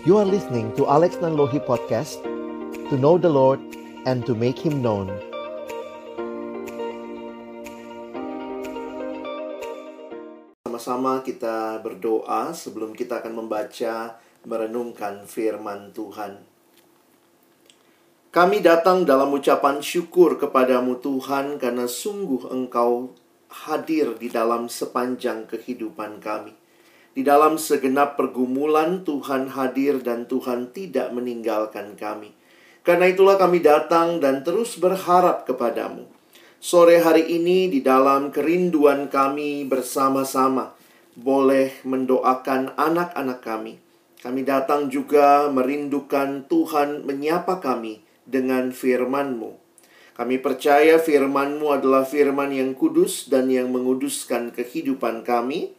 You are listening to Alex Nanlohi Podcast To know the Lord and to make Him known. Sama-sama kita berdoa sebelum kita akan membaca Merenungkan firman Tuhan. Kami datang dalam ucapan syukur kepadamu Tuhan Karena sungguh engkau hadir di dalam sepanjang kehidupan kami di dalam segenap pergumulan, Tuhan hadir dan Tuhan tidak meninggalkan kami. Karena itulah kami datang dan terus berharap kepadamu. Sore hari ini, di dalam kerinduan kami bersama-sama, boleh mendoakan anak-anak kami. Kami datang juga merindukan Tuhan menyapa kami dengan firman-Mu. Kami percaya firman-Mu adalah firman yang kudus dan yang menguduskan kehidupan kami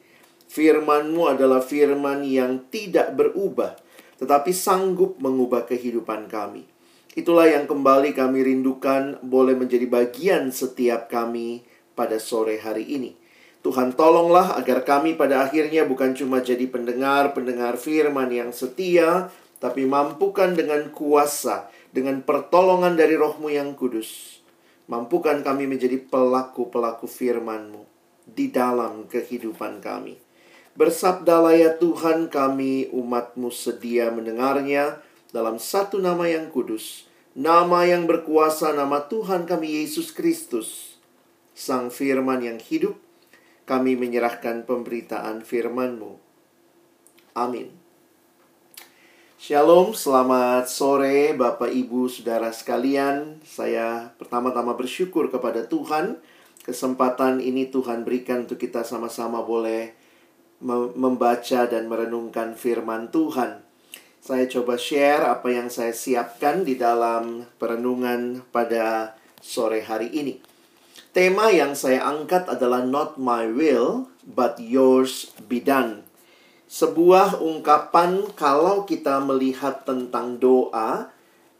Firman-Mu adalah firman yang tidak berubah, tetapi sanggup mengubah kehidupan kami. Itulah yang kembali kami rindukan boleh menjadi bagian setiap kami pada sore hari ini. Tuhan tolonglah agar kami pada akhirnya bukan cuma jadi pendengar-pendengar firman yang setia, tapi mampukan dengan kuasa, dengan pertolongan dari rohmu yang kudus. Mampukan kami menjadi pelaku-pelaku firman-Mu di dalam kehidupan kami. Bersabdalah ya Tuhan kami umatmu sedia mendengarnya dalam satu nama yang kudus. Nama yang berkuasa nama Tuhan kami Yesus Kristus. Sang firman yang hidup, kami menyerahkan pemberitaan firman-Mu. Amin. Shalom, selamat sore Bapak Ibu Saudara sekalian. Saya pertama-tama bersyukur kepada Tuhan. Kesempatan ini Tuhan berikan untuk kita sama-sama boleh membaca dan merenungkan firman Tuhan. Saya coba share apa yang saya siapkan di dalam perenungan pada sore hari ini. Tema yang saya angkat adalah not my will but yours be done. Sebuah ungkapan kalau kita melihat tentang doa,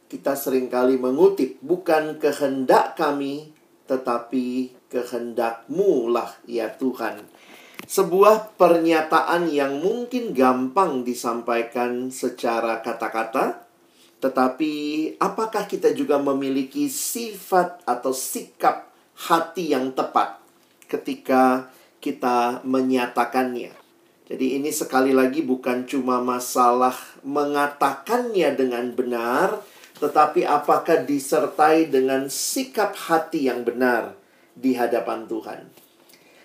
kita sering kali mengutip bukan kehendak kami tetapi kehendakmu lah ya Tuhan. Sebuah pernyataan yang mungkin gampang disampaikan secara kata-kata, tetapi apakah kita juga memiliki sifat atau sikap hati yang tepat ketika kita menyatakannya? Jadi, ini sekali lagi bukan cuma masalah mengatakannya dengan benar, tetapi apakah disertai dengan sikap hati yang benar di hadapan Tuhan.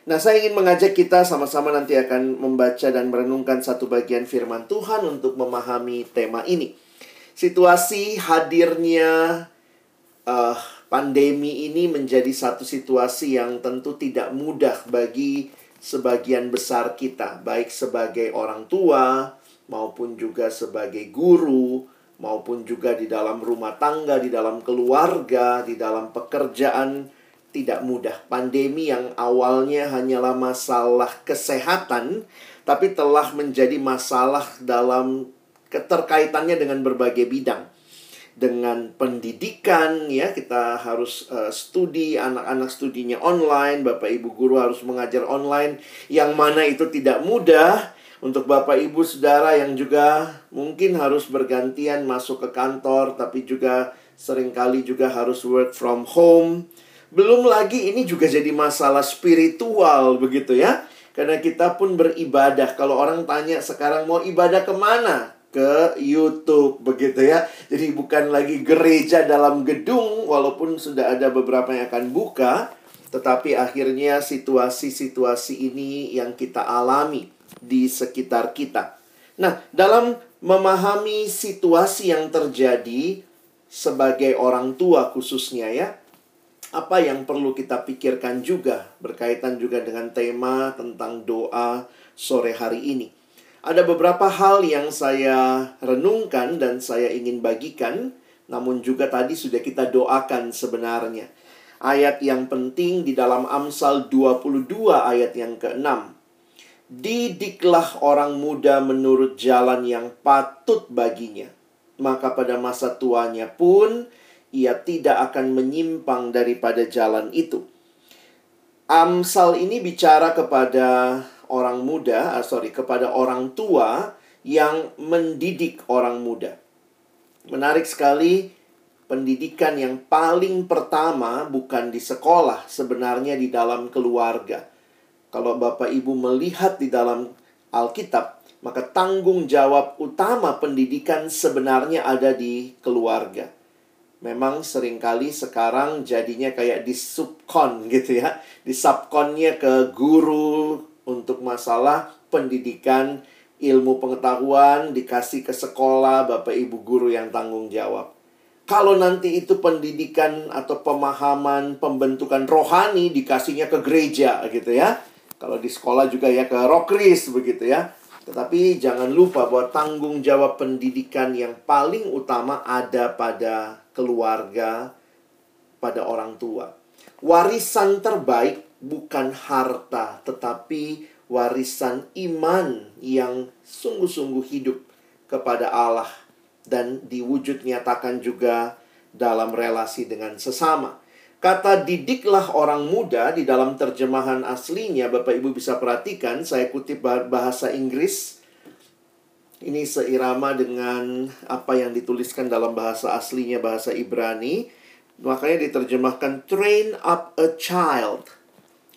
Nah, saya ingin mengajak kita sama-sama nanti akan membaca dan merenungkan satu bagian firman Tuhan untuk memahami tema ini. Situasi hadirnya uh, pandemi ini menjadi satu situasi yang tentu tidak mudah bagi sebagian besar kita, baik sebagai orang tua maupun juga sebagai guru, maupun juga di dalam rumah tangga, di dalam keluarga, di dalam pekerjaan tidak mudah. Pandemi yang awalnya hanyalah masalah kesehatan, tapi telah menjadi masalah dalam keterkaitannya dengan berbagai bidang. Dengan pendidikan, ya, kita harus uh, studi, anak-anak studinya online, Bapak Ibu guru harus mengajar online, yang mana itu tidak mudah untuk Bapak Ibu Saudara yang juga mungkin harus bergantian masuk ke kantor, tapi juga sering kali juga harus work from home belum lagi ini juga jadi masalah spiritual begitu ya. Karena kita pun beribadah. Kalau orang tanya sekarang mau ibadah ke mana? Ke YouTube begitu ya. Jadi bukan lagi gereja dalam gedung walaupun sudah ada beberapa yang akan buka. Tetapi akhirnya situasi-situasi ini yang kita alami di sekitar kita. Nah, dalam memahami situasi yang terjadi sebagai orang tua khususnya ya, apa yang perlu kita pikirkan juga berkaitan juga dengan tema tentang doa sore hari ini. Ada beberapa hal yang saya renungkan dan saya ingin bagikan, namun juga tadi sudah kita doakan sebenarnya. Ayat yang penting di dalam Amsal 22 ayat yang ke-6. Didiklah orang muda menurut jalan yang patut baginya. Maka pada masa tuanya pun ia tidak akan menyimpang daripada jalan itu. Amsal ini bicara kepada orang muda, ah, sorry, kepada orang tua yang mendidik orang muda. Menarik sekali, pendidikan yang paling pertama bukan di sekolah, sebenarnya di dalam keluarga. Kalau Bapak Ibu melihat di dalam Alkitab, maka tanggung jawab utama pendidikan sebenarnya ada di keluarga. Memang sering kali sekarang jadinya kayak di subkon gitu ya. Di subkonnya ke guru untuk masalah pendidikan, ilmu pengetahuan, dikasih ke sekolah, Bapak Ibu guru yang tanggung jawab. Kalau nanti itu pendidikan atau pemahaman pembentukan rohani dikasihnya ke gereja gitu ya. Kalau di sekolah juga ya ke rokris begitu ya. Tetapi jangan lupa bahwa tanggung jawab pendidikan yang paling utama ada pada keluarga, pada orang tua. Warisan terbaik bukan harta, tetapi warisan iman yang sungguh-sungguh hidup kepada Allah dan diwujud nyatakan juga dalam relasi dengan sesama. Kata didiklah orang muda di dalam terjemahan aslinya Bapak Ibu bisa perhatikan saya kutip bahasa Inggris ini seirama dengan apa yang dituliskan dalam bahasa aslinya bahasa Ibrani. Makanya diterjemahkan train up a child.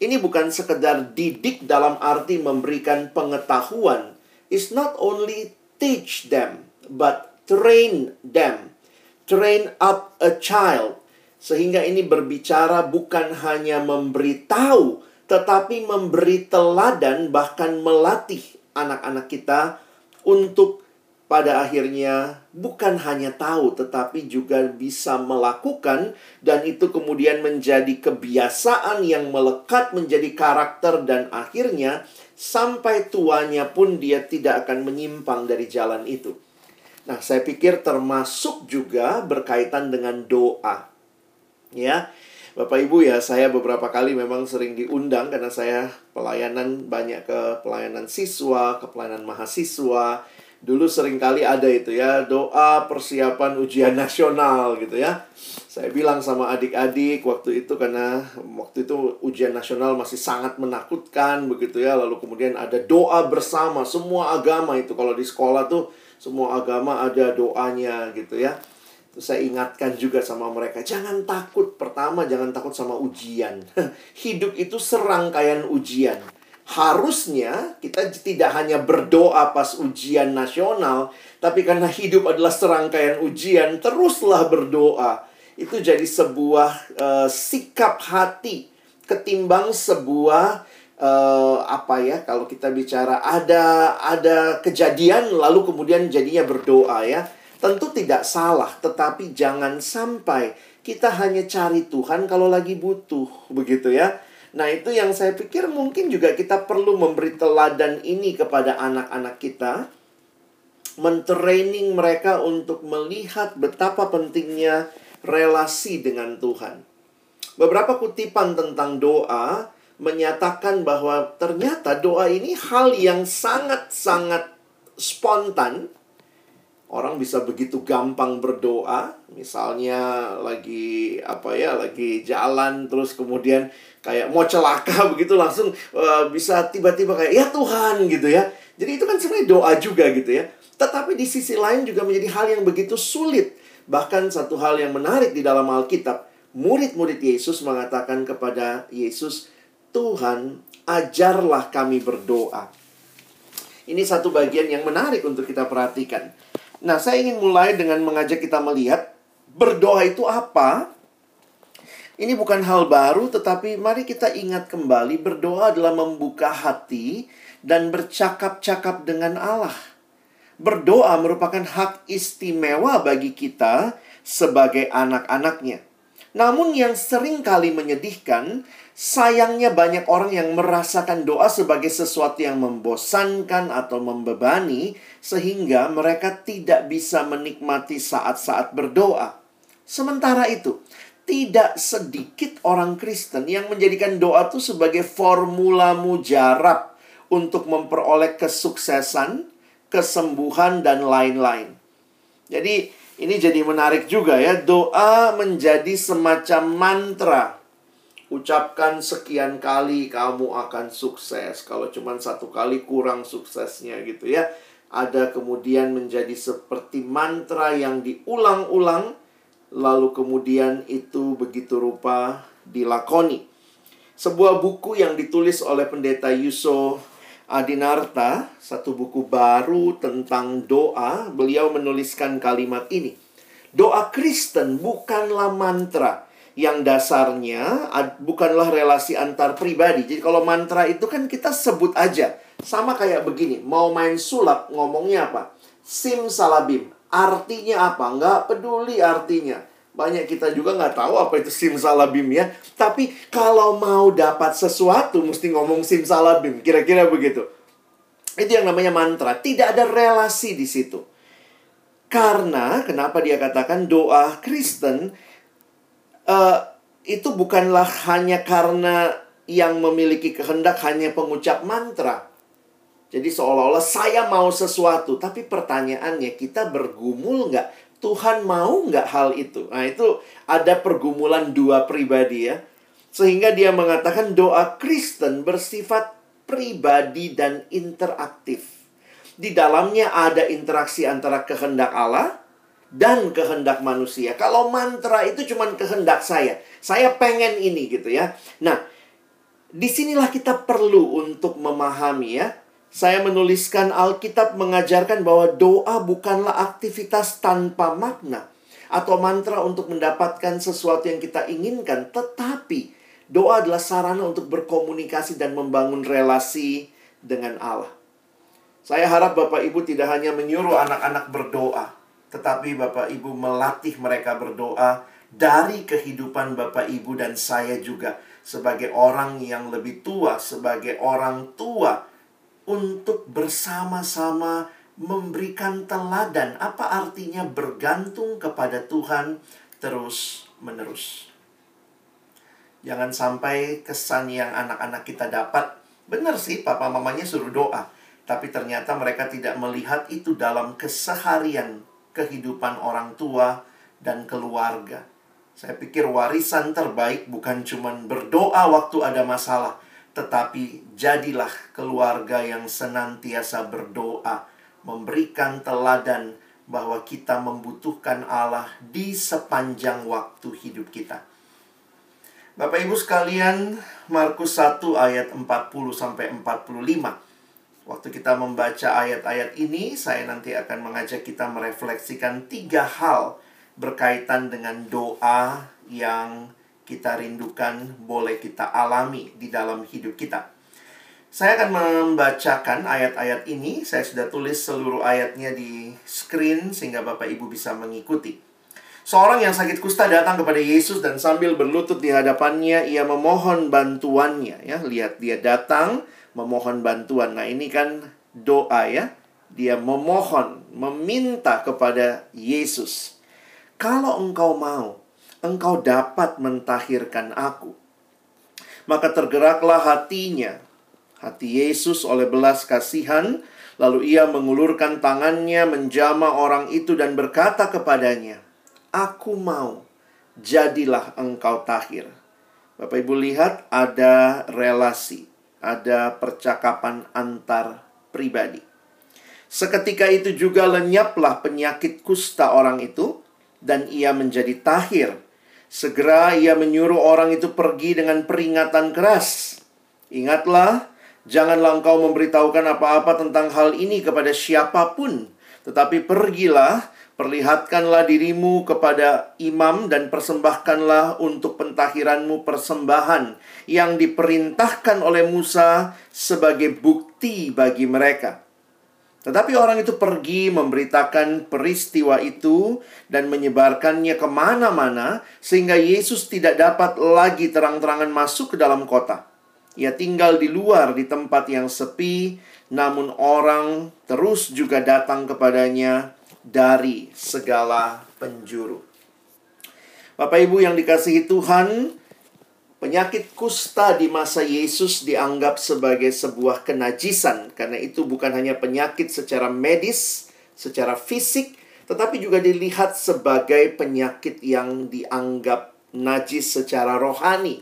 Ini bukan sekedar didik dalam arti memberikan pengetahuan. It's not only teach them but train them. Train up a child. Sehingga ini berbicara bukan hanya memberitahu, tetapi memberi teladan, bahkan melatih anak-anak kita untuk pada akhirnya bukan hanya tahu, tetapi juga bisa melakukan, dan itu kemudian menjadi kebiasaan yang melekat menjadi karakter, dan akhirnya sampai tuanya pun dia tidak akan menyimpang dari jalan itu. Nah, saya pikir termasuk juga berkaitan dengan doa ya. Bapak Ibu ya, saya beberapa kali memang sering diundang karena saya pelayanan banyak ke pelayanan siswa, ke pelayanan mahasiswa. Dulu sering kali ada itu ya, doa persiapan ujian nasional gitu ya. Saya bilang sama adik-adik waktu itu karena waktu itu ujian nasional masih sangat menakutkan begitu ya. Lalu kemudian ada doa bersama semua agama itu kalau di sekolah tuh semua agama ada doanya gitu ya. Terus saya ingatkan juga sama mereka, jangan takut. Pertama, jangan takut sama ujian. Hidup itu serangkaian ujian. Harusnya kita tidak hanya berdoa pas ujian nasional, tapi karena hidup adalah serangkaian ujian, teruslah berdoa. Itu jadi sebuah uh, sikap hati ketimbang sebuah uh, apa ya kalau kita bicara ada ada kejadian lalu kemudian jadinya berdoa ya Tentu tidak salah, tetapi jangan sampai kita hanya cari Tuhan kalau lagi butuh, begitu ya. Nah, itu yang saya pikir mungkin juga kita perlu memberi teladan ini kepada anak-anak kita. Mentraining mereka untuk melihat betapa pentingnya relasi dengan Tuhan. Beberapa kutipan tentang doa menyatakan bahwa ternyata doa ini hal yang sangat-sangat spontan Orang bisa begitu gampang berdoa, misalnya lagi apa ya, lagi jalan terus kemudian kayak mau celaka begitu langsung uh, bisa tiba-tiba kayak ya Tuhan gitu ya. Jadi itu kan sebenarnya doa juga gitu ya. Tetapi di sisi lain juga menjadi hal yang begitu sulit. Bahkan satu hal yang menarik di dalam Alkitab, murid-murid Yesus mengatakan kepada Yesus, "Tuhan, ajarlah kami berdoa." Ini satu bagian yang menarik untuk kita perhatikan. Nah, saya ingin mulai dengan mengajak kita melihat berdoa itu apa. Ini bukan hal baru, tetapi mari kita ingat kembali berdoa adalah membuka hati dan bercakap-cakap dengan Allah. Berdoa merupakan hak istimewa bagi kita sebagai anak-anaknya. Namun yang sering kali menyedihkan, sayangnya banyak orang yang merasakan doa sebagai sesuatu yang membosankan atau membebani, sehingga mereka tidak bisa menikmati saat-saat berdoa. Sementara itu, tidak sedikit orang Kristen yang menjadikan doa itu sebagai formula mujarab untuk memperoleh kesuksesan, kesembuhan, dan lain-lain. Jadi, ini jadi menarik juga ya. Doa menjadi semacam mantra. Ucapkan sekian kali kamu akan sukses. Kalau cuma satu kali kurang suksesnya gitu ya. ada kemudian menjadi seperti mantra yang diulang-ulang, lalu kemudian itu begitu rupa dilakoni. Sebuah buku yang ditulis oleh pendeta Yuso Adinarta, satu buku baru tentang doa, beliau menuliskan kalimat ini. Doa Kristen bukanlah mantra yang dasarnya bukanlah relasi antar pribadi. Jadi kalau mantra itu kan kita sebut aja. Sama kayak begini, mau main sulap ngomongnya apa? Sim salabim. Artinya apa? Nggak peduli artinya. Banyak kita juga nggak tahu apa itu sim salabim ya. Tapi kalau mau dapat sesuatu mesti ngomong sim salabim. Kira-kira begitu. Itu yang namanya mantra. Tidak ada relasi di situ. Karena kenapa dia katakan doa Kristen uh, itu bukanlah hanya karena yang memiliki kehendak hanya pengucap mantra. Jadi seolah-olah saya mau sesuatu, tapi pertanyaannya kita bergumul nggak? Tuhan mau nggak hal itu? Nah itu ada pergumulan dua pribadi ya. Sehingga dia mengatakan doa Kristen bersifat pribadi dan interaktif. Di dalamnya ada interaksi antara kehendak Allah dan kehendak manusia. Kalau mantra itu cuma kehendak saya. Saya pengen ini gitu ya. Nah, di sinilah kita perlu untuk memahami ya. Saya menuliskan Alkitab mengajarkan bahwa doa bukanlah aktivitas tanpa makna atau mantra untuk mendapatkan sesuatu yang kita inginkan, tetapi doa adalah sarana untuk berkomunikasi dan membangun relasi dengan Allah. Saya harap Bapak Ibu tidak hanya menyuruh anak-anak berdoa, tetapi Bapak Ibu melatih mereka berdoa dari kehidupan Bapak Ibu dan saya juga sebagai orang yang lebih tua, sebagai orang tua untuk bersama-sama memberikan teladan. Apa artinya bergantung kepada Tuhan terus-menerus? Jangan sampai kesan yang anak-anak kita dapat, benar sih papa mamanya suruh doa, tapi ternyata mereka tidak melihat itu dalam keseharian kehidupan orang tua dan keluarga. Saya pikir warisan terbaik bukan cuma berdoa waktu ada masalah, tetapi jadilah keluarga yang senantiasa berdoa, memberikan teladan bahwa kita membutuhkan Allah di sepanjang waktu hidup kita. Bapak Ibu sekalian, Markus 1 ayat 40 sampai 45. Waktu kita membaca ayat-ayat ini, saya nanti akan mengajak kita merefleksikan tiga hal berkaitan dengan doa yang kita rindukan boleh kita alami di dalam hidup kita. Saya akan membacakan ayat-ayat ini. Saya sudah tulis seluruh ayatnya di screen sehingga Bapak Ibu bisa mengikuti. Seorang yang sakit kusta datang kepada Yesus dan sambil berlutut di hadapannya ia memohon bantuannya ya. Lihat dia datang memohon bantuan. Nah, ini kan doa ya. Dia memohon, meminta kepada Yesus. Kalau engkau mau, engkau dapat mentahirkan aku. Maka tergeraklah hatinya, hati Yesus oleh belas kasihan, lalu ia mengulurkan tangannya menjama orang itu dan berkata kepadanya, Aku mau, jadilah engkau tahir. Bapak Ibu lihat ada relasi ada percakapan antar pribadi. Seketika itu juga lenyaplah penyakit kusta orang itu dan ia menjadi tahir. Segera ia menyuruh orang itu pergi dengan peringatan keras. Ingatlah, janganlah engkau memberitahukan apa-apa tentang hal ini kepada siapa pun, tetapi pergilah Perlihatkanlah dirimu kepada imam dan persembahkanlah untuk pentahiranmu persembahan yang diperintahkan oleh Musa sebagai bukti bagi mereka. Tetapi orang itu pergi memberitakan peristiwa itu dan menyebarkannya ke mana-mana sehingga Yesus tidak dapat lagi terang-terangan masuk ke dalam kota. Ia tinggal di luar di tempat yang sepi, namun orang terus juga datang kepadanya dari segala penjuru. Bapak Ibu yang dikasihi Tuhan, penyakit kusta di masa Yesus dianggap sebagai sebuah kenajisan karena itu bukan hanya penyakit secara medis, secara fisik, tetapi juga dilihat sebagai penyakit yang dianggap najis secara rohani.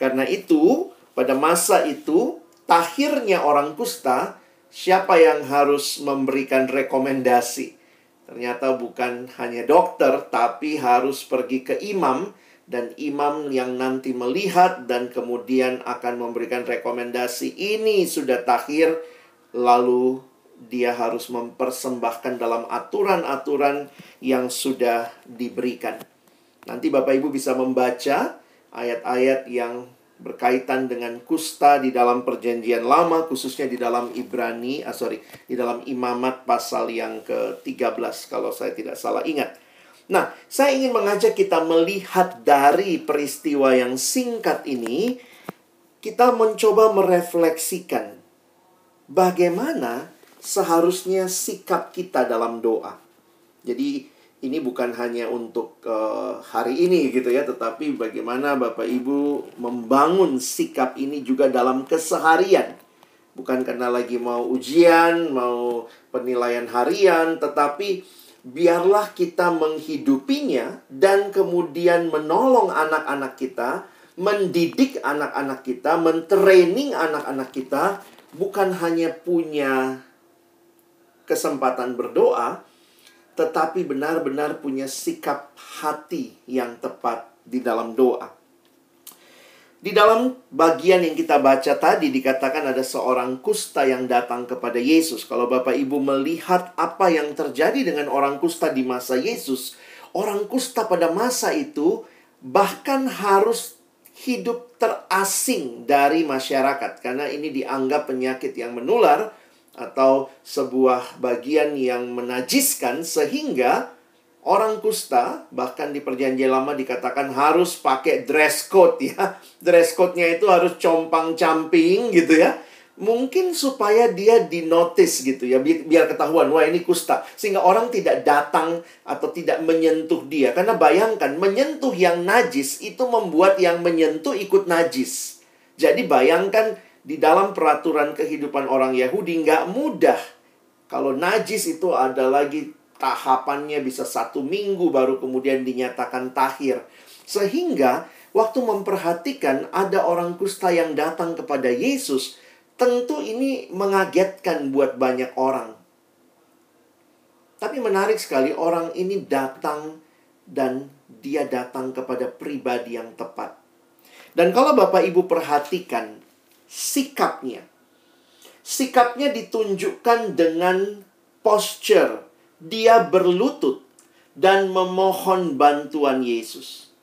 Karena itu, pada masa itu, tahirnya orang kusta siapa yang harus memberikan rekomendasi? Ternyata bukan hanya dokter, tapi harus pergi ke imam, dan imam yang nanti melihat dan kemudian akan memberikan rekomendasi. Ini sudah takhir, lalu dia harus mempersembahkan dalam aturan-aturan yang sudah diberikan. Nanti Bapak Ibu bisa membaca ayat-ayat yang berkaitan dengan kusta di dalam perjanjian lama khususnya di dalam Ibrani ah sorry di dalam Imamat pasal yang ke-13 kalau saya tidak salah ingat. Nah, saya ingin mengajak kita melihat dari peristiwa yang singkat ini kita mencoba merefleksikan bagaimana seharusnya sikap kita dalam doa. Jadi ini bukan hanya untuk uh, hari ini gitu ya, tetapi bagaimana Bapak Ibu membangun sikap ini juga dalam keseharian. Bukan karena lagi mau ujian, mau penilaian harian, tetapi biarlah kita menghidupinya dan kemudian menolong anak-anak kita, mendidik anak-anak kita, mentraining anak-anak kita, bukan hanya punya kesempatan berdoa, tetapi benar-benar punya sikap hati yang tepat di dalam doa. Di dalam bagian yang kita baca tadi dikatakan ada seorang kusta yang datang kepada Yesus. Kalau Bapak Ibu melihat apa yang terjadi dengan orang kusta di masa Yesus, orang kusta pada masa itu bahkan harus hidup terasing dari masyarakat karena ini dianggap penyakit yang menular atau sebuah bagian yang menajiskan sehingga orang kusta bahkan di perjanjian lama dikatakan harus pakai dress code ya. Dress code-nya itu harus compang-camping gitu ya. Mungkin supaya dia dinotis gitu ya, biar, ketahuan wah ini kusta sehingga orang tidak datang atau tidak menyentuh dia. Karena bayangkan menyentuh yang najis itu membuat yang menyentuh ikut najis. Jadi bayangkan di dalam peraturan kehidupan orang Yahudi nggak mudah. Kalau najis itu ada lagi tahapannya bisa satu minggu baru kemudian dinyatakan tahir. Sehingga waktu memperhatikan ada orang kusta yang datang kepada Yesus, tentu ini mengagetkan buat banyak orang. Tapi menarik sekali orang ini datang dan dia datang kepada pribadi yang tepat. Dan kalau Bapak Ibu perhatikan sikapnya. Sikapnya ditunjukkan dengan posture. Dia berlutut dan memohon bantuan Yesus.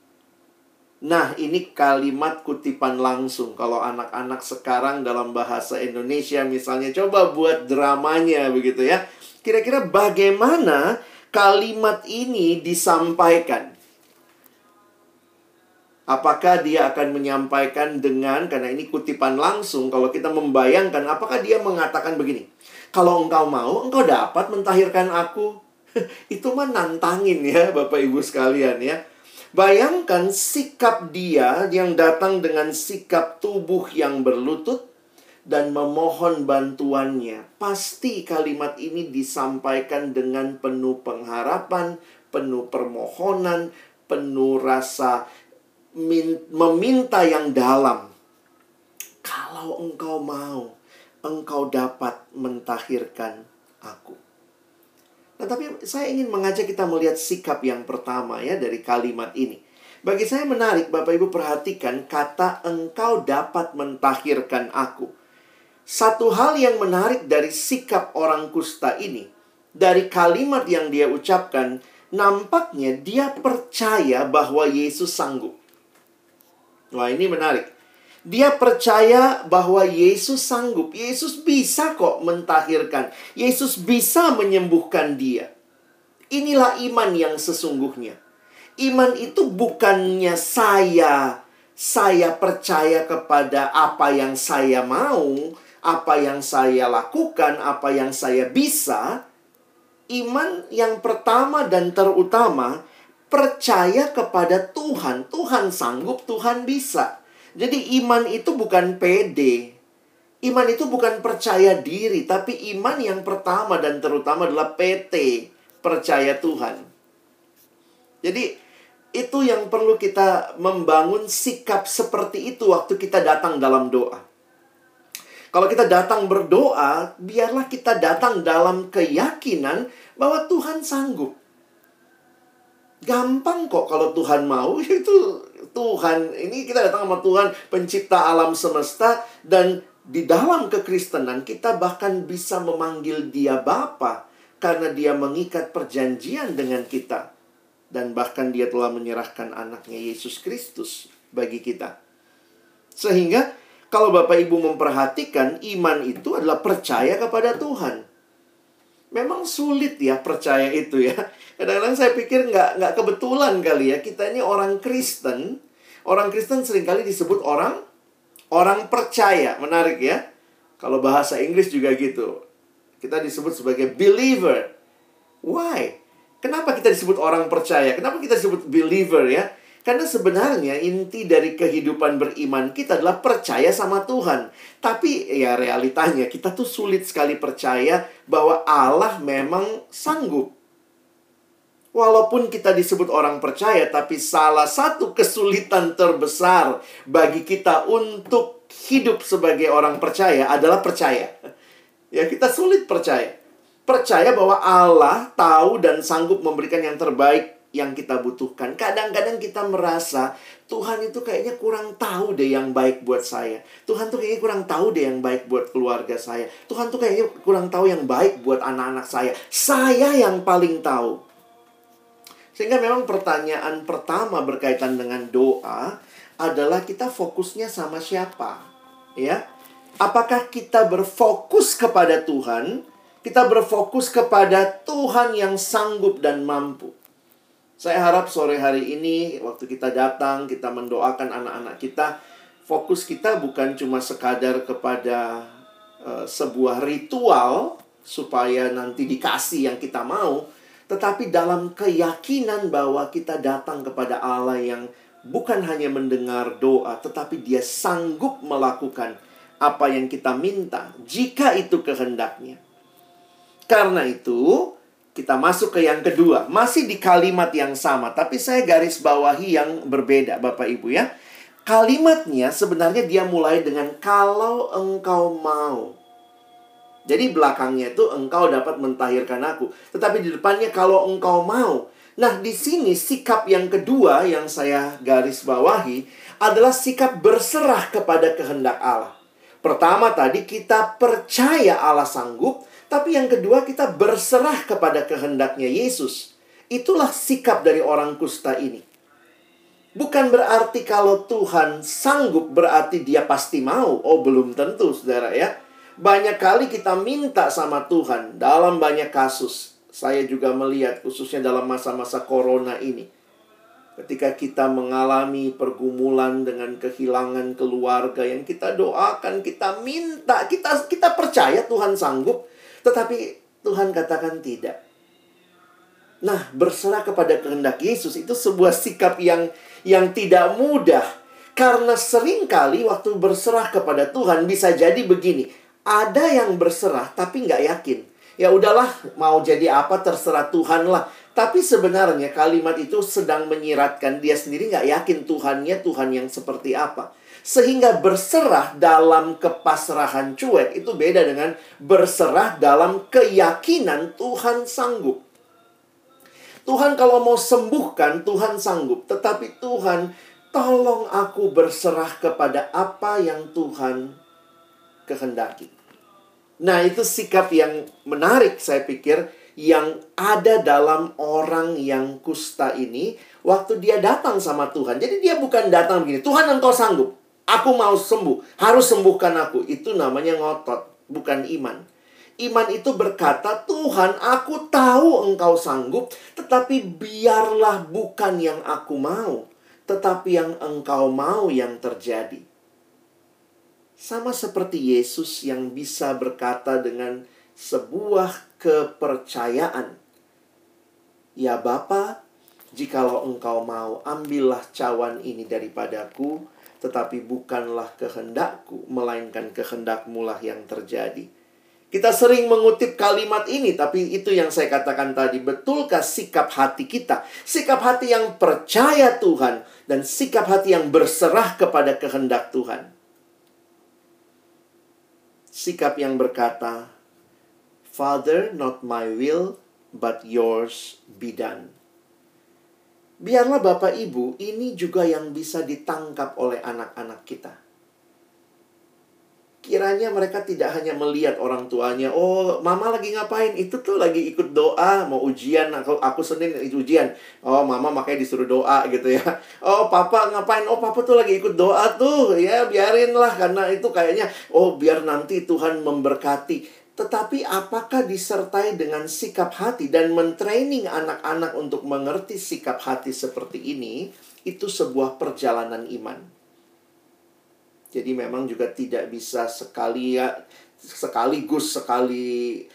Nah, ini kalimat kutipan langsung. Kalau anak-anak sekarang dalam bahasa Indonesia misalnya coba buat dramanya begitu ya. Kira-kira bagaimana kalimat ini disampaikan? Apakah dia akan menyampaikan dengan karena ini kutipan langsung kalau kita membayangkan apakah dia mengatakan begini. Kalau engkau mau, engkau dapat mentahirkan aku. Itu mah nantangin ya Bapak Ibu sekalian ya. Bayangkan sikap dia yang datang dengan sikap tubuh yang berlutut dan memohon bantuannya. Pasti kalimat ini disampaikan dengan penuh pengharapan, penuh permohonan, penuh rasa meminta yang dalam. Kalau engkau mau, engkau dapat mentahirkan aku. Nah, tapi saya ingin mengajak kita melihat sikap yang pertama ya dari kalimat ini. Bagi saya menarik, Bapak Ibu perhatikan kata engkau dapat mentahirkan aku. Satu hal yang menarik dari sikap orang kusta ini, dari kalimat yang dia ucapkan, nampaknya dia percaya bahwa Yesus sanggup. Wah, ini menarik. Dia percaya bahwa Yesus sanggup. Yesus bisa kok mentahirkan. Yesus bisa menyembuhkan dia. Inilah iman yang sesungguhnya. Iman itu bukannya saya saya percaya kepada apa yang saya mau, apa yang saya lakukan, apa yang saya bisa. Iman yang pertama dan terutama percaya kepada Tuhan. Tuhan sanggup, Tuhan bisa. Jadi iman itu bukan pede. Iman itu bukan percaya diri, tapi iman yang pertama dan terutama adalah PT, percaya Tuhan. Jadi itu yang perlu kita membangun sikap seperti itu waktu kita datang dalam doa. Kalau kita datang berdoa, biarlah kita datang dalam keyakinan bahwa Tuhan sanggup. Gampang kok kalau Tuhan mau, itu Tuhan. Ini kita datang sama Tuhan pencipta alam semesta dan di dalam kekristenan kita bahkan bisa memanggil dia Bapa karena dia mengikat perjanjian dengan kita dan bahkan dia telah menyerahkan anaknya Yesus Kristus bagi kita. Sehingga kalau Bapak Ibu memperhatikan iman itu adalah percaya kepada Tuhan. Memang sulit ya percaya itu ya. Kadang-kadang saya pikir nggak nggak kebetulan kali ya kita ini orang Kristen. Orang Kristen sering kali disebut orang Orang percaya, menarik ya. Kalau bahasa Inggris juga gitu. Kita disebut sebagai believer. Why? Kenapa kita disebut orang percaya? Kenapa kita disebut believer ya? Karena sebenarnya inti dari kehidupan beriman kita adalah percaya sama Tuhan. Tapi ya realitanya kita tuh sulit sekali percaya bahwa Allah memang sanggup Walaupun kita disebut orang percaya, tapi salah satu kesulitan terbesar bagi kita untuk hidup sebagai orang percaya adalah percaya. Ya, kita sulit percaya. Percaya bahwa Allah tahu dan sanggup memberikan yang terbaik yang kita butuhkan. Kadang-kadang kita merasa Tuhan itu kayaknya kurang tahu deh yang baik buat saya. Tuhan tuh kayaknya kurang tahu deh yang baik buat keluarga saya. Tuhan tuh kayaknya kurang tahu yang baik buat anak-anak saya. Saya yang paling tahu. Sehingga memang pertanyaan pertama berkaitan dengan doa adalah kita fokusnya sama siapa? Ya. Apakah kita berfokus kepada Tuhan? Kita berfokus kepada Tuhan yang sanggup dan mampu. Saya harap sore hari ini waktu kita datang, kita mendoakan anak-anak kita, fokus kita bukan cuma sekadar kepada uh, sebuah ritual supaya nanti dikasih yang kita mau, tetapi dalam keyakinan bahwa kita datang kepada Allah yang bukan hanya mendengar doa, tetapi Dia sanggup melakukan apa yang kita minta, jika itu kehendaknya. Karena itu, kita masuk ke yang kedua, masih di kalimat yang sama, tapi saya garis bawahi yang berbeda, Bapak Ibu ya. Kalimatnya sebenarnya dia mulai dengan "kalau engkau mau". Jadi belakangnya itu engkau dapat mentahirkan aku. Tetapi di depannya kalau engkau mau. Nah, di sini sikap yang kedua yang saya garis bawahi adalah sikap berserah kepada kehendak Allah. Pertama tadi kita percaya Allah sanggup, tapi yang kedua kita berserah kepada kehendaknya Yesus. Itulah sikap dari orang kusta ini. Bukan berarti kalau Tuhan sanggup berarti dia pasti mau. Oh, belum tentu, saudara ya. Banyak kali kita minta sama Tuhan dalam banyak kasus. Saya juga melihat khususnya dalam masa-masa corona ini. Ketika kita mengalami pergumulan dengan kehilangan keluarga yang kita doakan, kita minta, kita kita percaya Tuhan sanggup, tetapi Tuhan katakan tidak. Nah, berserah kepada kehendak Yesus itu sebuah sikap yang yang tidak mudah. Karena sering kali waktu berserah kepada Tuhan bisa jadi begini ada yang berserah tapi nggak yakin. Ya udahlah, mau jadi apa terserah Tuhan lah. Tapi sebenarnya kalimat itu sedang menyiratkan dia sendiri nggak yakin Tuhannya Tuhan yang seperti apa. Sehingga berserah dalam kepasrahan cuek itu beda dengan berserah dalam keyakinan Tuhan sanggup. Tuhan kalau mau sembuhkan, Tuhan sanggup. Tetapi Tuhan, tolong aku berserah kepada apa yang Tuhan kehendaki. Nah, itu sikap yang menarik saya pikir yang ada dalam orang yang kusta ini waktu dia datang sama Tuhan. Jadi dia bukan datang begini, Tuhan engkau sanggup. Aku mau sembuh, harus sembuhkan aku. Itu namanya ngotot, bukan iman. Iman itu berkata, Tuhan aku tahu engkau sanggup, tetapi biarlah bukan yang aku mau, tetapi yang engkau mau yang terjadi. Sama seperti Yesus yang bisa berkata dengan sebuah kepercayaan. Ya Bapa, jikalau engkau mau, ambillah cawan ini daripadaku, tetapi bukanlah kehendakku, melainkan kehendakmu lah yang terjadi. Kita sering mengutip kalimat ini, tapi itu yang saya katakan tadi. Betulkah sikap hati kita? Sikap hati yang percaya Tuhan dan sikap hati yang berserah kepada kehendak Tuhan. Sikap yang berkata, Father, not my will, but yours be done. Biarlah Bapak Ibu, ini juga yang bisa ditangkap oleh anak-anak kita. Kiranya mereka tidak hanya melihat orang tuanya, oh mama lagi ngapain? Itu tuh lagi ikut doa, mau ujian, aku, aku Senin ujian. Oh mama makanya disuruh doa gitu ya. Oh papa ngapain? Oh papa tuh lagi ikut doa tuh, ya biarin lah karena itu kayaknya, oh biar nanti Tuhan memberkati. Tetapi apakah disertai dengan sikap hati dan mentraining anak-anak untuk mengerti sikap hati seperti ini, itu sebuah perjalanan iman. Jadi memang juga tidak bisa sekali ya sekaligus sekali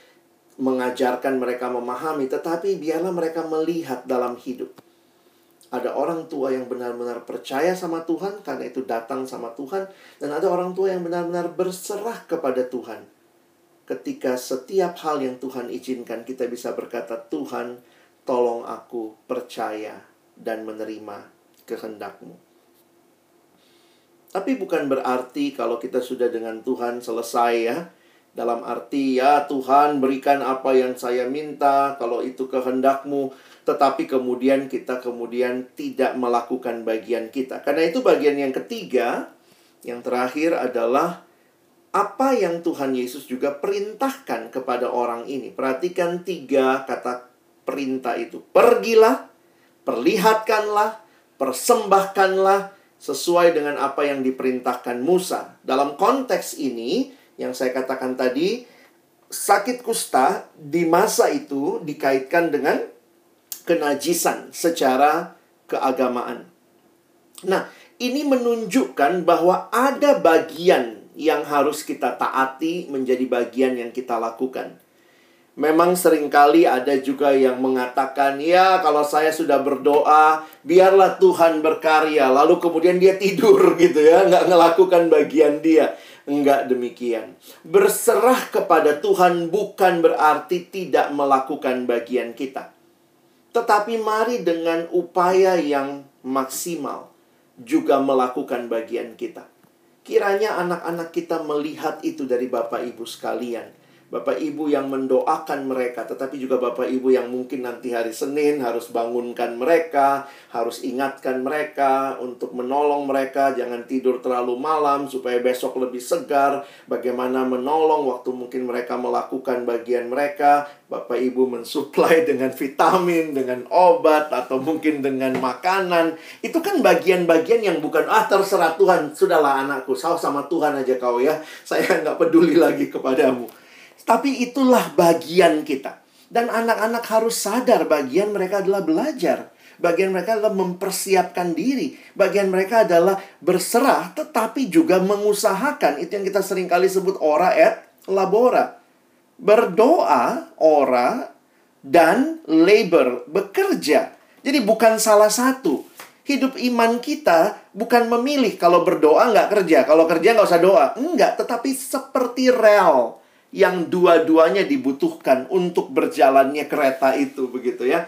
mengajarkan mereka memahami, tetapi biarlah mereka melihat dalam hidup. Ada orang tua yang benar-benar percaya sama Tuhan karena itu datang sama Tuhan dan ada orang tua yang benar-benar berserah kepada Tuhan. Ketika setiap hal yang Tuhan izinkan kita bisa berkata, "Tuhan, tolong aku percaya dan menerima kehendakmu." Tapi bukan berarti kalau kita sudah dengan Tuhan selesai ya. Dalam arti ya Tuhan berikan apa yang saya minta kalau itu kehendakmu. Tetapi kemudian kita kemudian tidak melakukan bagian kita. Karena itu bagian yang ketiga. Yang terakhir adalah apa yang Tuhan Yesus juga perintahkan kepada orang ini. Perhatikan tiga kata perintah itu. Pergilah, perlihatkanlah, persembahkanlah, sesuai dengan apa yang diperintahkan Musa. Dalam konteks ini, yang saya katakan tadi, sakit kusta di masa itu dikaitkan dengan kenajisan secara keagamaan. Nah, ini menunjukkan bahwa ada bagian yang harus kita taati menjadi bagian yang kita lakukan. Memang sering kali ada juga yang mengatakan, ya kalau saya sudah berdoa, biarlah Tuhan berkarya. Lalu kemudian dia tidur gitu ya, nggak melakukan bagian dia. Enggak demikian. Berserah kepada Tuhan bukan berarti tidak melakukan bagian kita. Tetapi mari dengan upaya yang maksimal juga melakukan bagian kita. Kiranya anak-anak kita melihat itu dari Bapak Ibu sekalian Bapak Ibu yang mendoakan mereka, tetapi juga Bapak Ibu yang mungkin nanti hari Senin harus bangunkan mereka, harus ingatkan mereka untuk menolong mereka, jangan tidur terlalu malam supaya besok lebih segar. Bagaimana menolong waktu mungkin mereka melakukan bagian mereka, Bapak Ibu mensuplai dengan vitamin, dengan obat, atau mungkin dengan makanan. Itu kan bagian-bagian yang bukan, ah terserah Tuhan, sudahlah anakku, sama Tuhan aja kau ya. Saya nggak peduli lagi kepadamu. Tapi itulah bagian kita. Dan anak-anak harus sadar bagian mereka adalah belajar. Bagian mereka adalah mempersiapkan diri. Bagian mereka adalah berserah tetapi juga mengusahakan. Itu yang kita sering kali sebut ora et labora. Berdoa, ora, dan labor, bekerja. Jadi bukan salah satu. Hidup iman kita bukan memilih kalau berdoa nggak kerja. Kalau kerja nggak usah doa. Enggak, tetapi seperti rel yang dua-duanya dibutuhkan untuk berjalannya kereta itu begitu ya.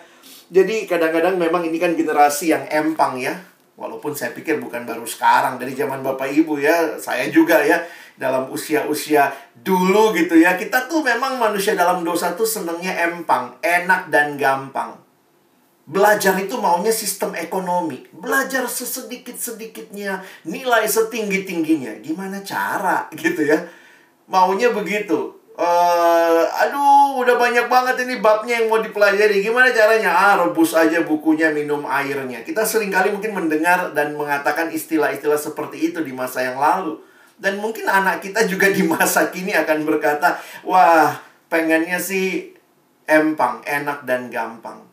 Jadi kadang-kadang memang ini kan generasi yang empang ya. Walaupun saya pikir bukan baru sekarang dari zaman Bapak Ibu ya, saya juga ya dalam usia-usia dulu gitu ya. Kita tuh memang manusia dalam dosa tuh senangnya empang, enak dan gampang. Belajar itu maunya sistem ekonomi. Belajar sesedikit-sedikitnya, nilai setinggi-tingginya. Gimana cara gitu ya. Maunya begitu. Uh, aduh udah banyak banget ini babnya yang mau dipelajari. Gimana caranya? Ah rebus aja bukunya minum airnya. Kita sering kali mungkin mendengar dan mengatakan istilah-istilah seperti itu di masa yang lalu. Dan mungkin anak kita juga di masa kini akan berkata wah pengennya sih empang enak dan gampang.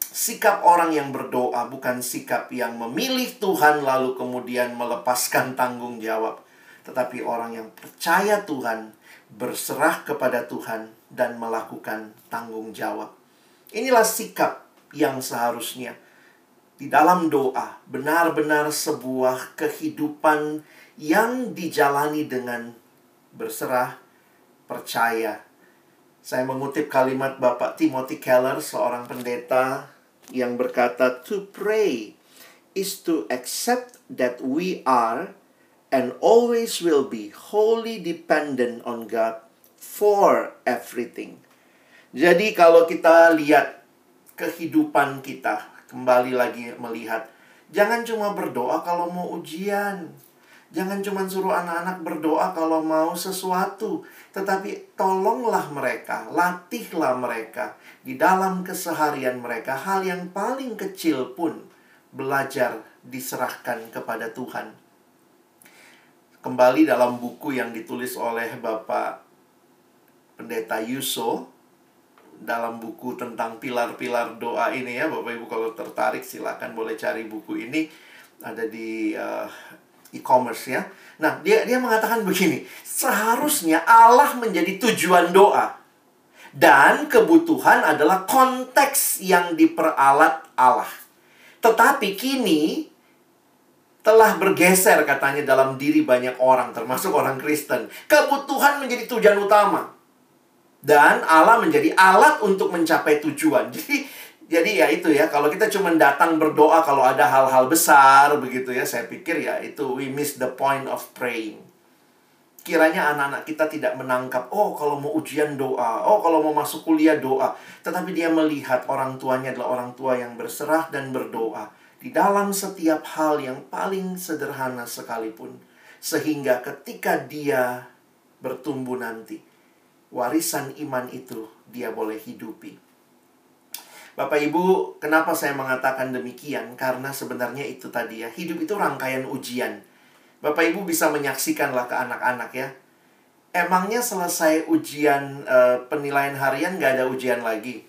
Sikap orang yang berdoa bukan sikap yang memilih Tuhan lalu kemudian melepaskan tanggung jawab, tetapi orang yang percaya Tuhan berserah kepada Tuhan dan melakukan tanggung jawab. Inilah sikap yang seharusnya di dalam doa benar-benar sebuah kehidupan yang dijalani dengan berserah, percaya. Saya mengutip kalimat Bapak Timothy Keller, seorang pendeta yang berkata, "To pray is to accept that we are and always will be wholly dependent on God for everything. Jadi kalau kita lihat kehidupan kita, kembali lagi melihat, jangan cuma berdoa kalau mau ujian. Jangan cuma suruh anak-anak berdoa kalau mau sesuatu, tetapi tolonglah mereka, latihlah mereka di dalam keseharian mereka hal yang paling kecil pun belajar diserahkan kepada Tuhan. Kembali dalam buku yang ditulis oleh Bapak Pendeta Yuso dalam buku tentang pilar-pilar doa ini ya Bapak Ibu kalau tertarik silakan boleh cari buku ini ada di uh, e-commerce ya. Nah, dia dia mengatakan begini, seharusnya Allah menjadi tujuan doa. Dan kebutuhan adalah konteks yang diperalat Allah. Tetapi kini telah bergeser katanya dalam diri banyak orang termasuk orang Kristen. Kebutuhan menjadi tujuan utama. Dan Allah menjadi alat untuk mencapai tujuan. Jadi jadi ya itu ya, kalau kita cuma datang berdoa kalau ada hal-hal besar begitu ya, saya pikir ya itu we miss the point of praying. Kiranya anak-anak kita tidak menangkap, oh kalau mau ujian doa, oh kalau mau masuk kuliah doa. Tetapi dia melihat orang tuanya adalah orang tua yang berserah dan berdoa. Di dalam setiap hal yang paling sederhana sekalipun. Sehingga ketika dia bertumbuh nanti, warisan iman itu dia boleh hidupi. Bapak Ibu, kenapa saya mengatakan demikian? Karena sebenarnya itu tadi ya, hidup itu rangkaian ujian. Bapak Ibu bisa menyaksikanlah ke anak-anak ya. Emangnya selesai ujian e, penilaian harian nggak ada ujian lagi?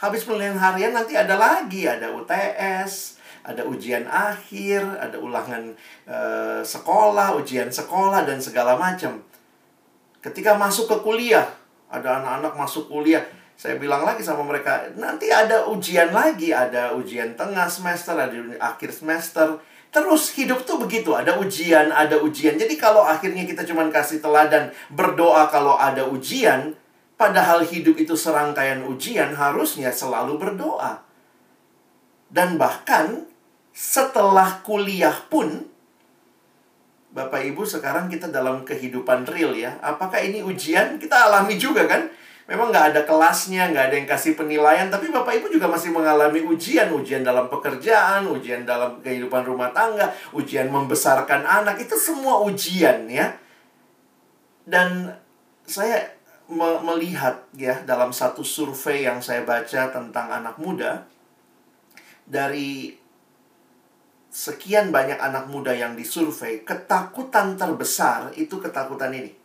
Habis penilaian harian nanti ada lagi, ada UTS, ada ujian akhir, ada ulangan e, sekolah, ujian sekolah dan segala macam. Ketika masuk ke kuliah, ada anak-anak masuk kuliah, saya bilang lagi sama mereka, nanti ada ujian lagi, ada ujian tengah semester, ada akhir semester. Terus hidup tuh begitu, ada ujian, ada ujian. Jadi kalau akhirnya kita cuma kasih teladan berdoa kalau ada ujian, padahal hidup itu serangkaian ujian, harusnya selalu berdoa. Dan bahkan setelah kuliah pun, Bapak Ibu sekarang kita dalam kehidupan real ya. Apakah ini ujian? Kita alami juga kan? memang nggak ada kelasnya, nggak ada yang kasih penilaian, tapi Bapak Ibu juga masih mengalami ujian, ujian dalam pekerjaan, ujian dalam kehidupan rumah tangga, ujian membesarkan anak, itu semua ujian ya. Dan saya me melihat ya dalam satu survei yang saya baca tentang anak muda dari sekian banyak anak muda yang disurvei, ketakutan terbesar itu ketakutan ini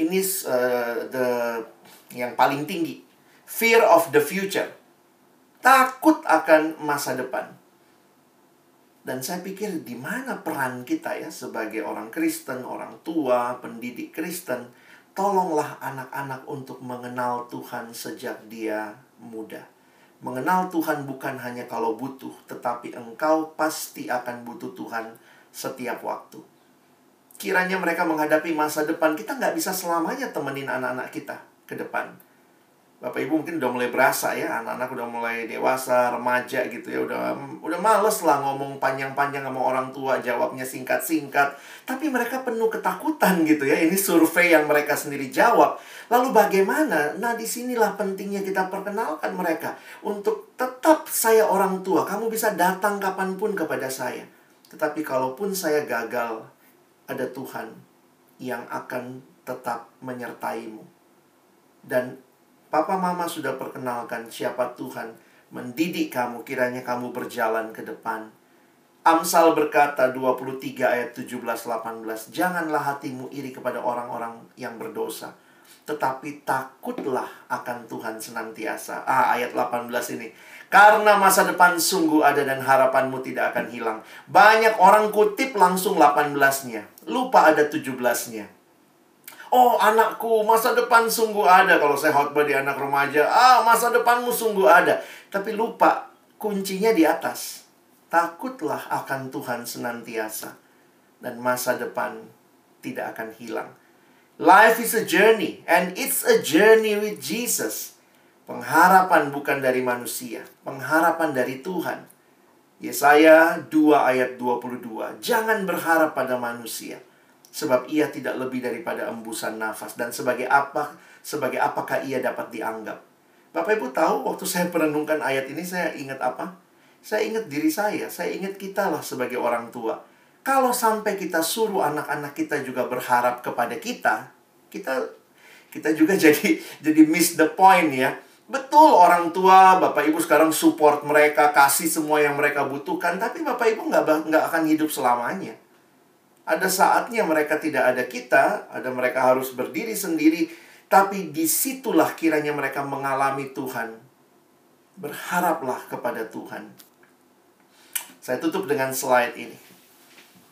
ini uh, the yang paling tinggi. Fear of the future. Takut akan masa depan. Dan saya pikir di mana peran kita ya sebagai orang Kristen, orang tua, pendidik Kristen, tolonglah anak-anak untuk mengenal Tuhan sejak dia muda. Mengenal Tuhan bukan hanya kalau butuh, tetapi engkau pasti akan butuh Tuhan setiap waktu kiranya mereka menghadapi masa depan, kita nggak bisa selamanya temenin anak-anak kita ke depan. Bapak Ibu mungkin udah mulai berasa ya, anak-anak udah mulai dewasa, remaja gitu ya, udah udah males lah ngomong panjang-panjang sama orang tua, jawabnya singkat-singkat. Tapi mereka penuh ketakutan gitu ya. Ini survei yang mereka sendiri jawab. Lalu bagaimana? Nah, di sinilah pentingnya kita perkenalkan mereka untuk tetap saya orang tua. Kamu bisa datang kapan pun kepada saya. Tetapi kalaupun saya gagal, ada Tuhan yang akan tetap menyertaimu. Dan papa mama sudah perkenalkan siapa Tuhan mendidik kamu kiranya kamu berjalan ke depan. Amsal berkata 23 ayat 17 18, janganlah hatimu iri kepada orang-orang yang berdosa, tetapi takutlah akan Tuhan senantiasa. Ah ayat 18 ini. Karena masa depan sungguh ada dan harapanmu tidak akan hilang. Banyak orang kutip langsung 18-nya. Lupa ada 17-nya. Oh anakku, masa depan sungguh ada. Kalau saya khotbah di anak remaja, ah masa depanmu sungguh ada. Tapi lupa, kuncinya di atas. Takutlah akan Tuhan senantiasa. Dan masa depan tidak akan hilang. Life is a journey, and it's a journey with Jesus. Pengharapan bukan dari manusia, pengharapan dari Tuhan. Yesaya 2 ayat 22. Jangan berharap pada manusia sebab ia tidak lebih daripada embusan nafas dan sebagai apa sebagai apakah ia dapat dianggap. Bapak Ibu tahu waktu saya merenungkan ayat ini saya ingat apa? Saya ingat diri saya, saya ingat kita lah sebagai orang tua. Kalau sampai kita suruh anak-anak kita juga berharap kepada kita, kita kita juga jadi jadi miss the point ya Betul orang tua, Bapak Ibu sekarang support mereka, kasih semua yang mereka butuhkan. Tapi Bapak Ibu nggak, nggak akan hidup selamanya. Ada saatnya mereka tidak ada kita, ada mereka harus berdiri sendiri. Tapi di situlah kiranya mereka mengalami Tuhan. Berharaplah kepada Tuhan. Saya tutup dengan slide ini.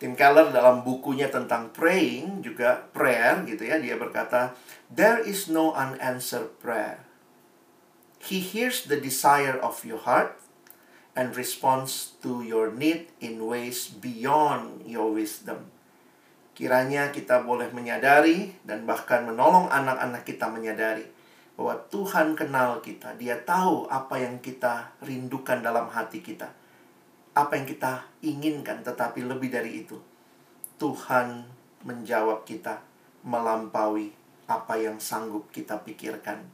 Tim Keller dalam bukunya tentang praying juga prayer gitu ya dia berkata there is no unanswered prayer He hears the desire of your heart and responds to your need in ways beyond your wisdom. Kiranya kita boleh menyadari dan bahkan menolong anak-anak kita menyadari bahwa Tuhan kenal kita. Dia tahu apa yang kita rindukan dalam hati kita. Apa yang kita inginkan, tetapi lebih dari itu, Tuhan menjawab kita melampaui apa yang sanggup kita pikirkan.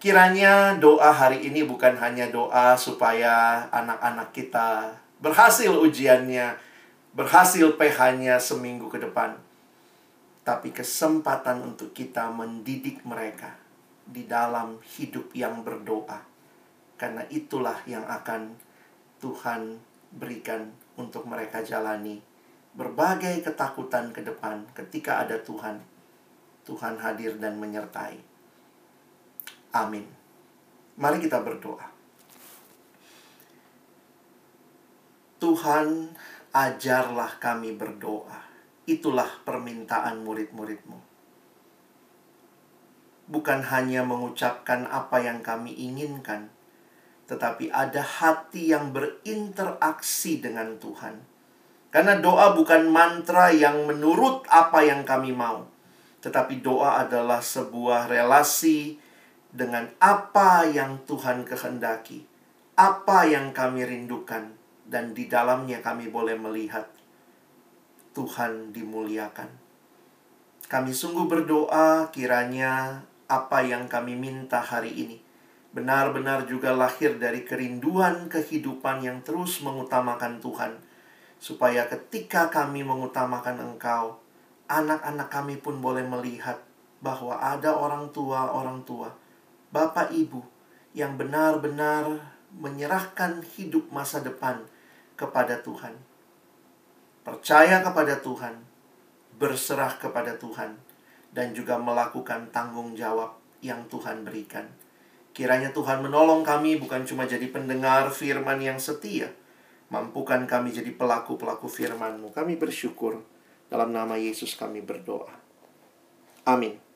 Kiranya doa hari ini bukan hanya doa supaya anak-anak kita berhasil ujiannya, berhasil PH-nya seminggu ke depan. Tapi kesempatan untuk kita mendidik mereka di dalam hidup yang berdoa. Karena itulah yang akan Tuhan berikan untuk mereka jalani berbagai ketakutan ke depan ketika ada Tuhan. Tuhan hadir dan menyertai. Amin. Mari kita berdoa. Tuhan, ajarlah kami berdoa. Itulah permintaan murid-muridmu. Bukan hanya mengucapkan apa yang kami inginkan, tetapi ada hati yang berinteraksi dengan Tuhan. Karena doa bukan mantra yang menurut apa yang kami mau, tetapi doa adalah sebuah relasi dengan apa yang Tuhan kehendaki, apa yang kami rindukan, dan di dalamnya kami boleh melihat Tuhan dimuliakan. Kami sungguh berdoa kiranya apa yang kami minta hari ini benar-benar juga lahir dari kerinduan kehidupan yang terus mengutamakan Tuhan, supaya ketika kami mengutamakan Engkau, anak-anak kami pun boleh melihat bahwa ada orang tua-orang tua Bapak Ibu yang benar-benar menyerahkan hidup masa depan kepada Tuhan. Percaya kepada Tuhan, berserah kepada Tuhan, dan juga melakukan tanggung jawab yang Tuhan berikan. Kiranya Tuhan menolong kami bukan cuma jadi pendengar firman yang setia, mampukan kami jadi pelaku-pelaku firman-Mu. Kami bersyukur dalam nama Yesus kami berdoa. Amin.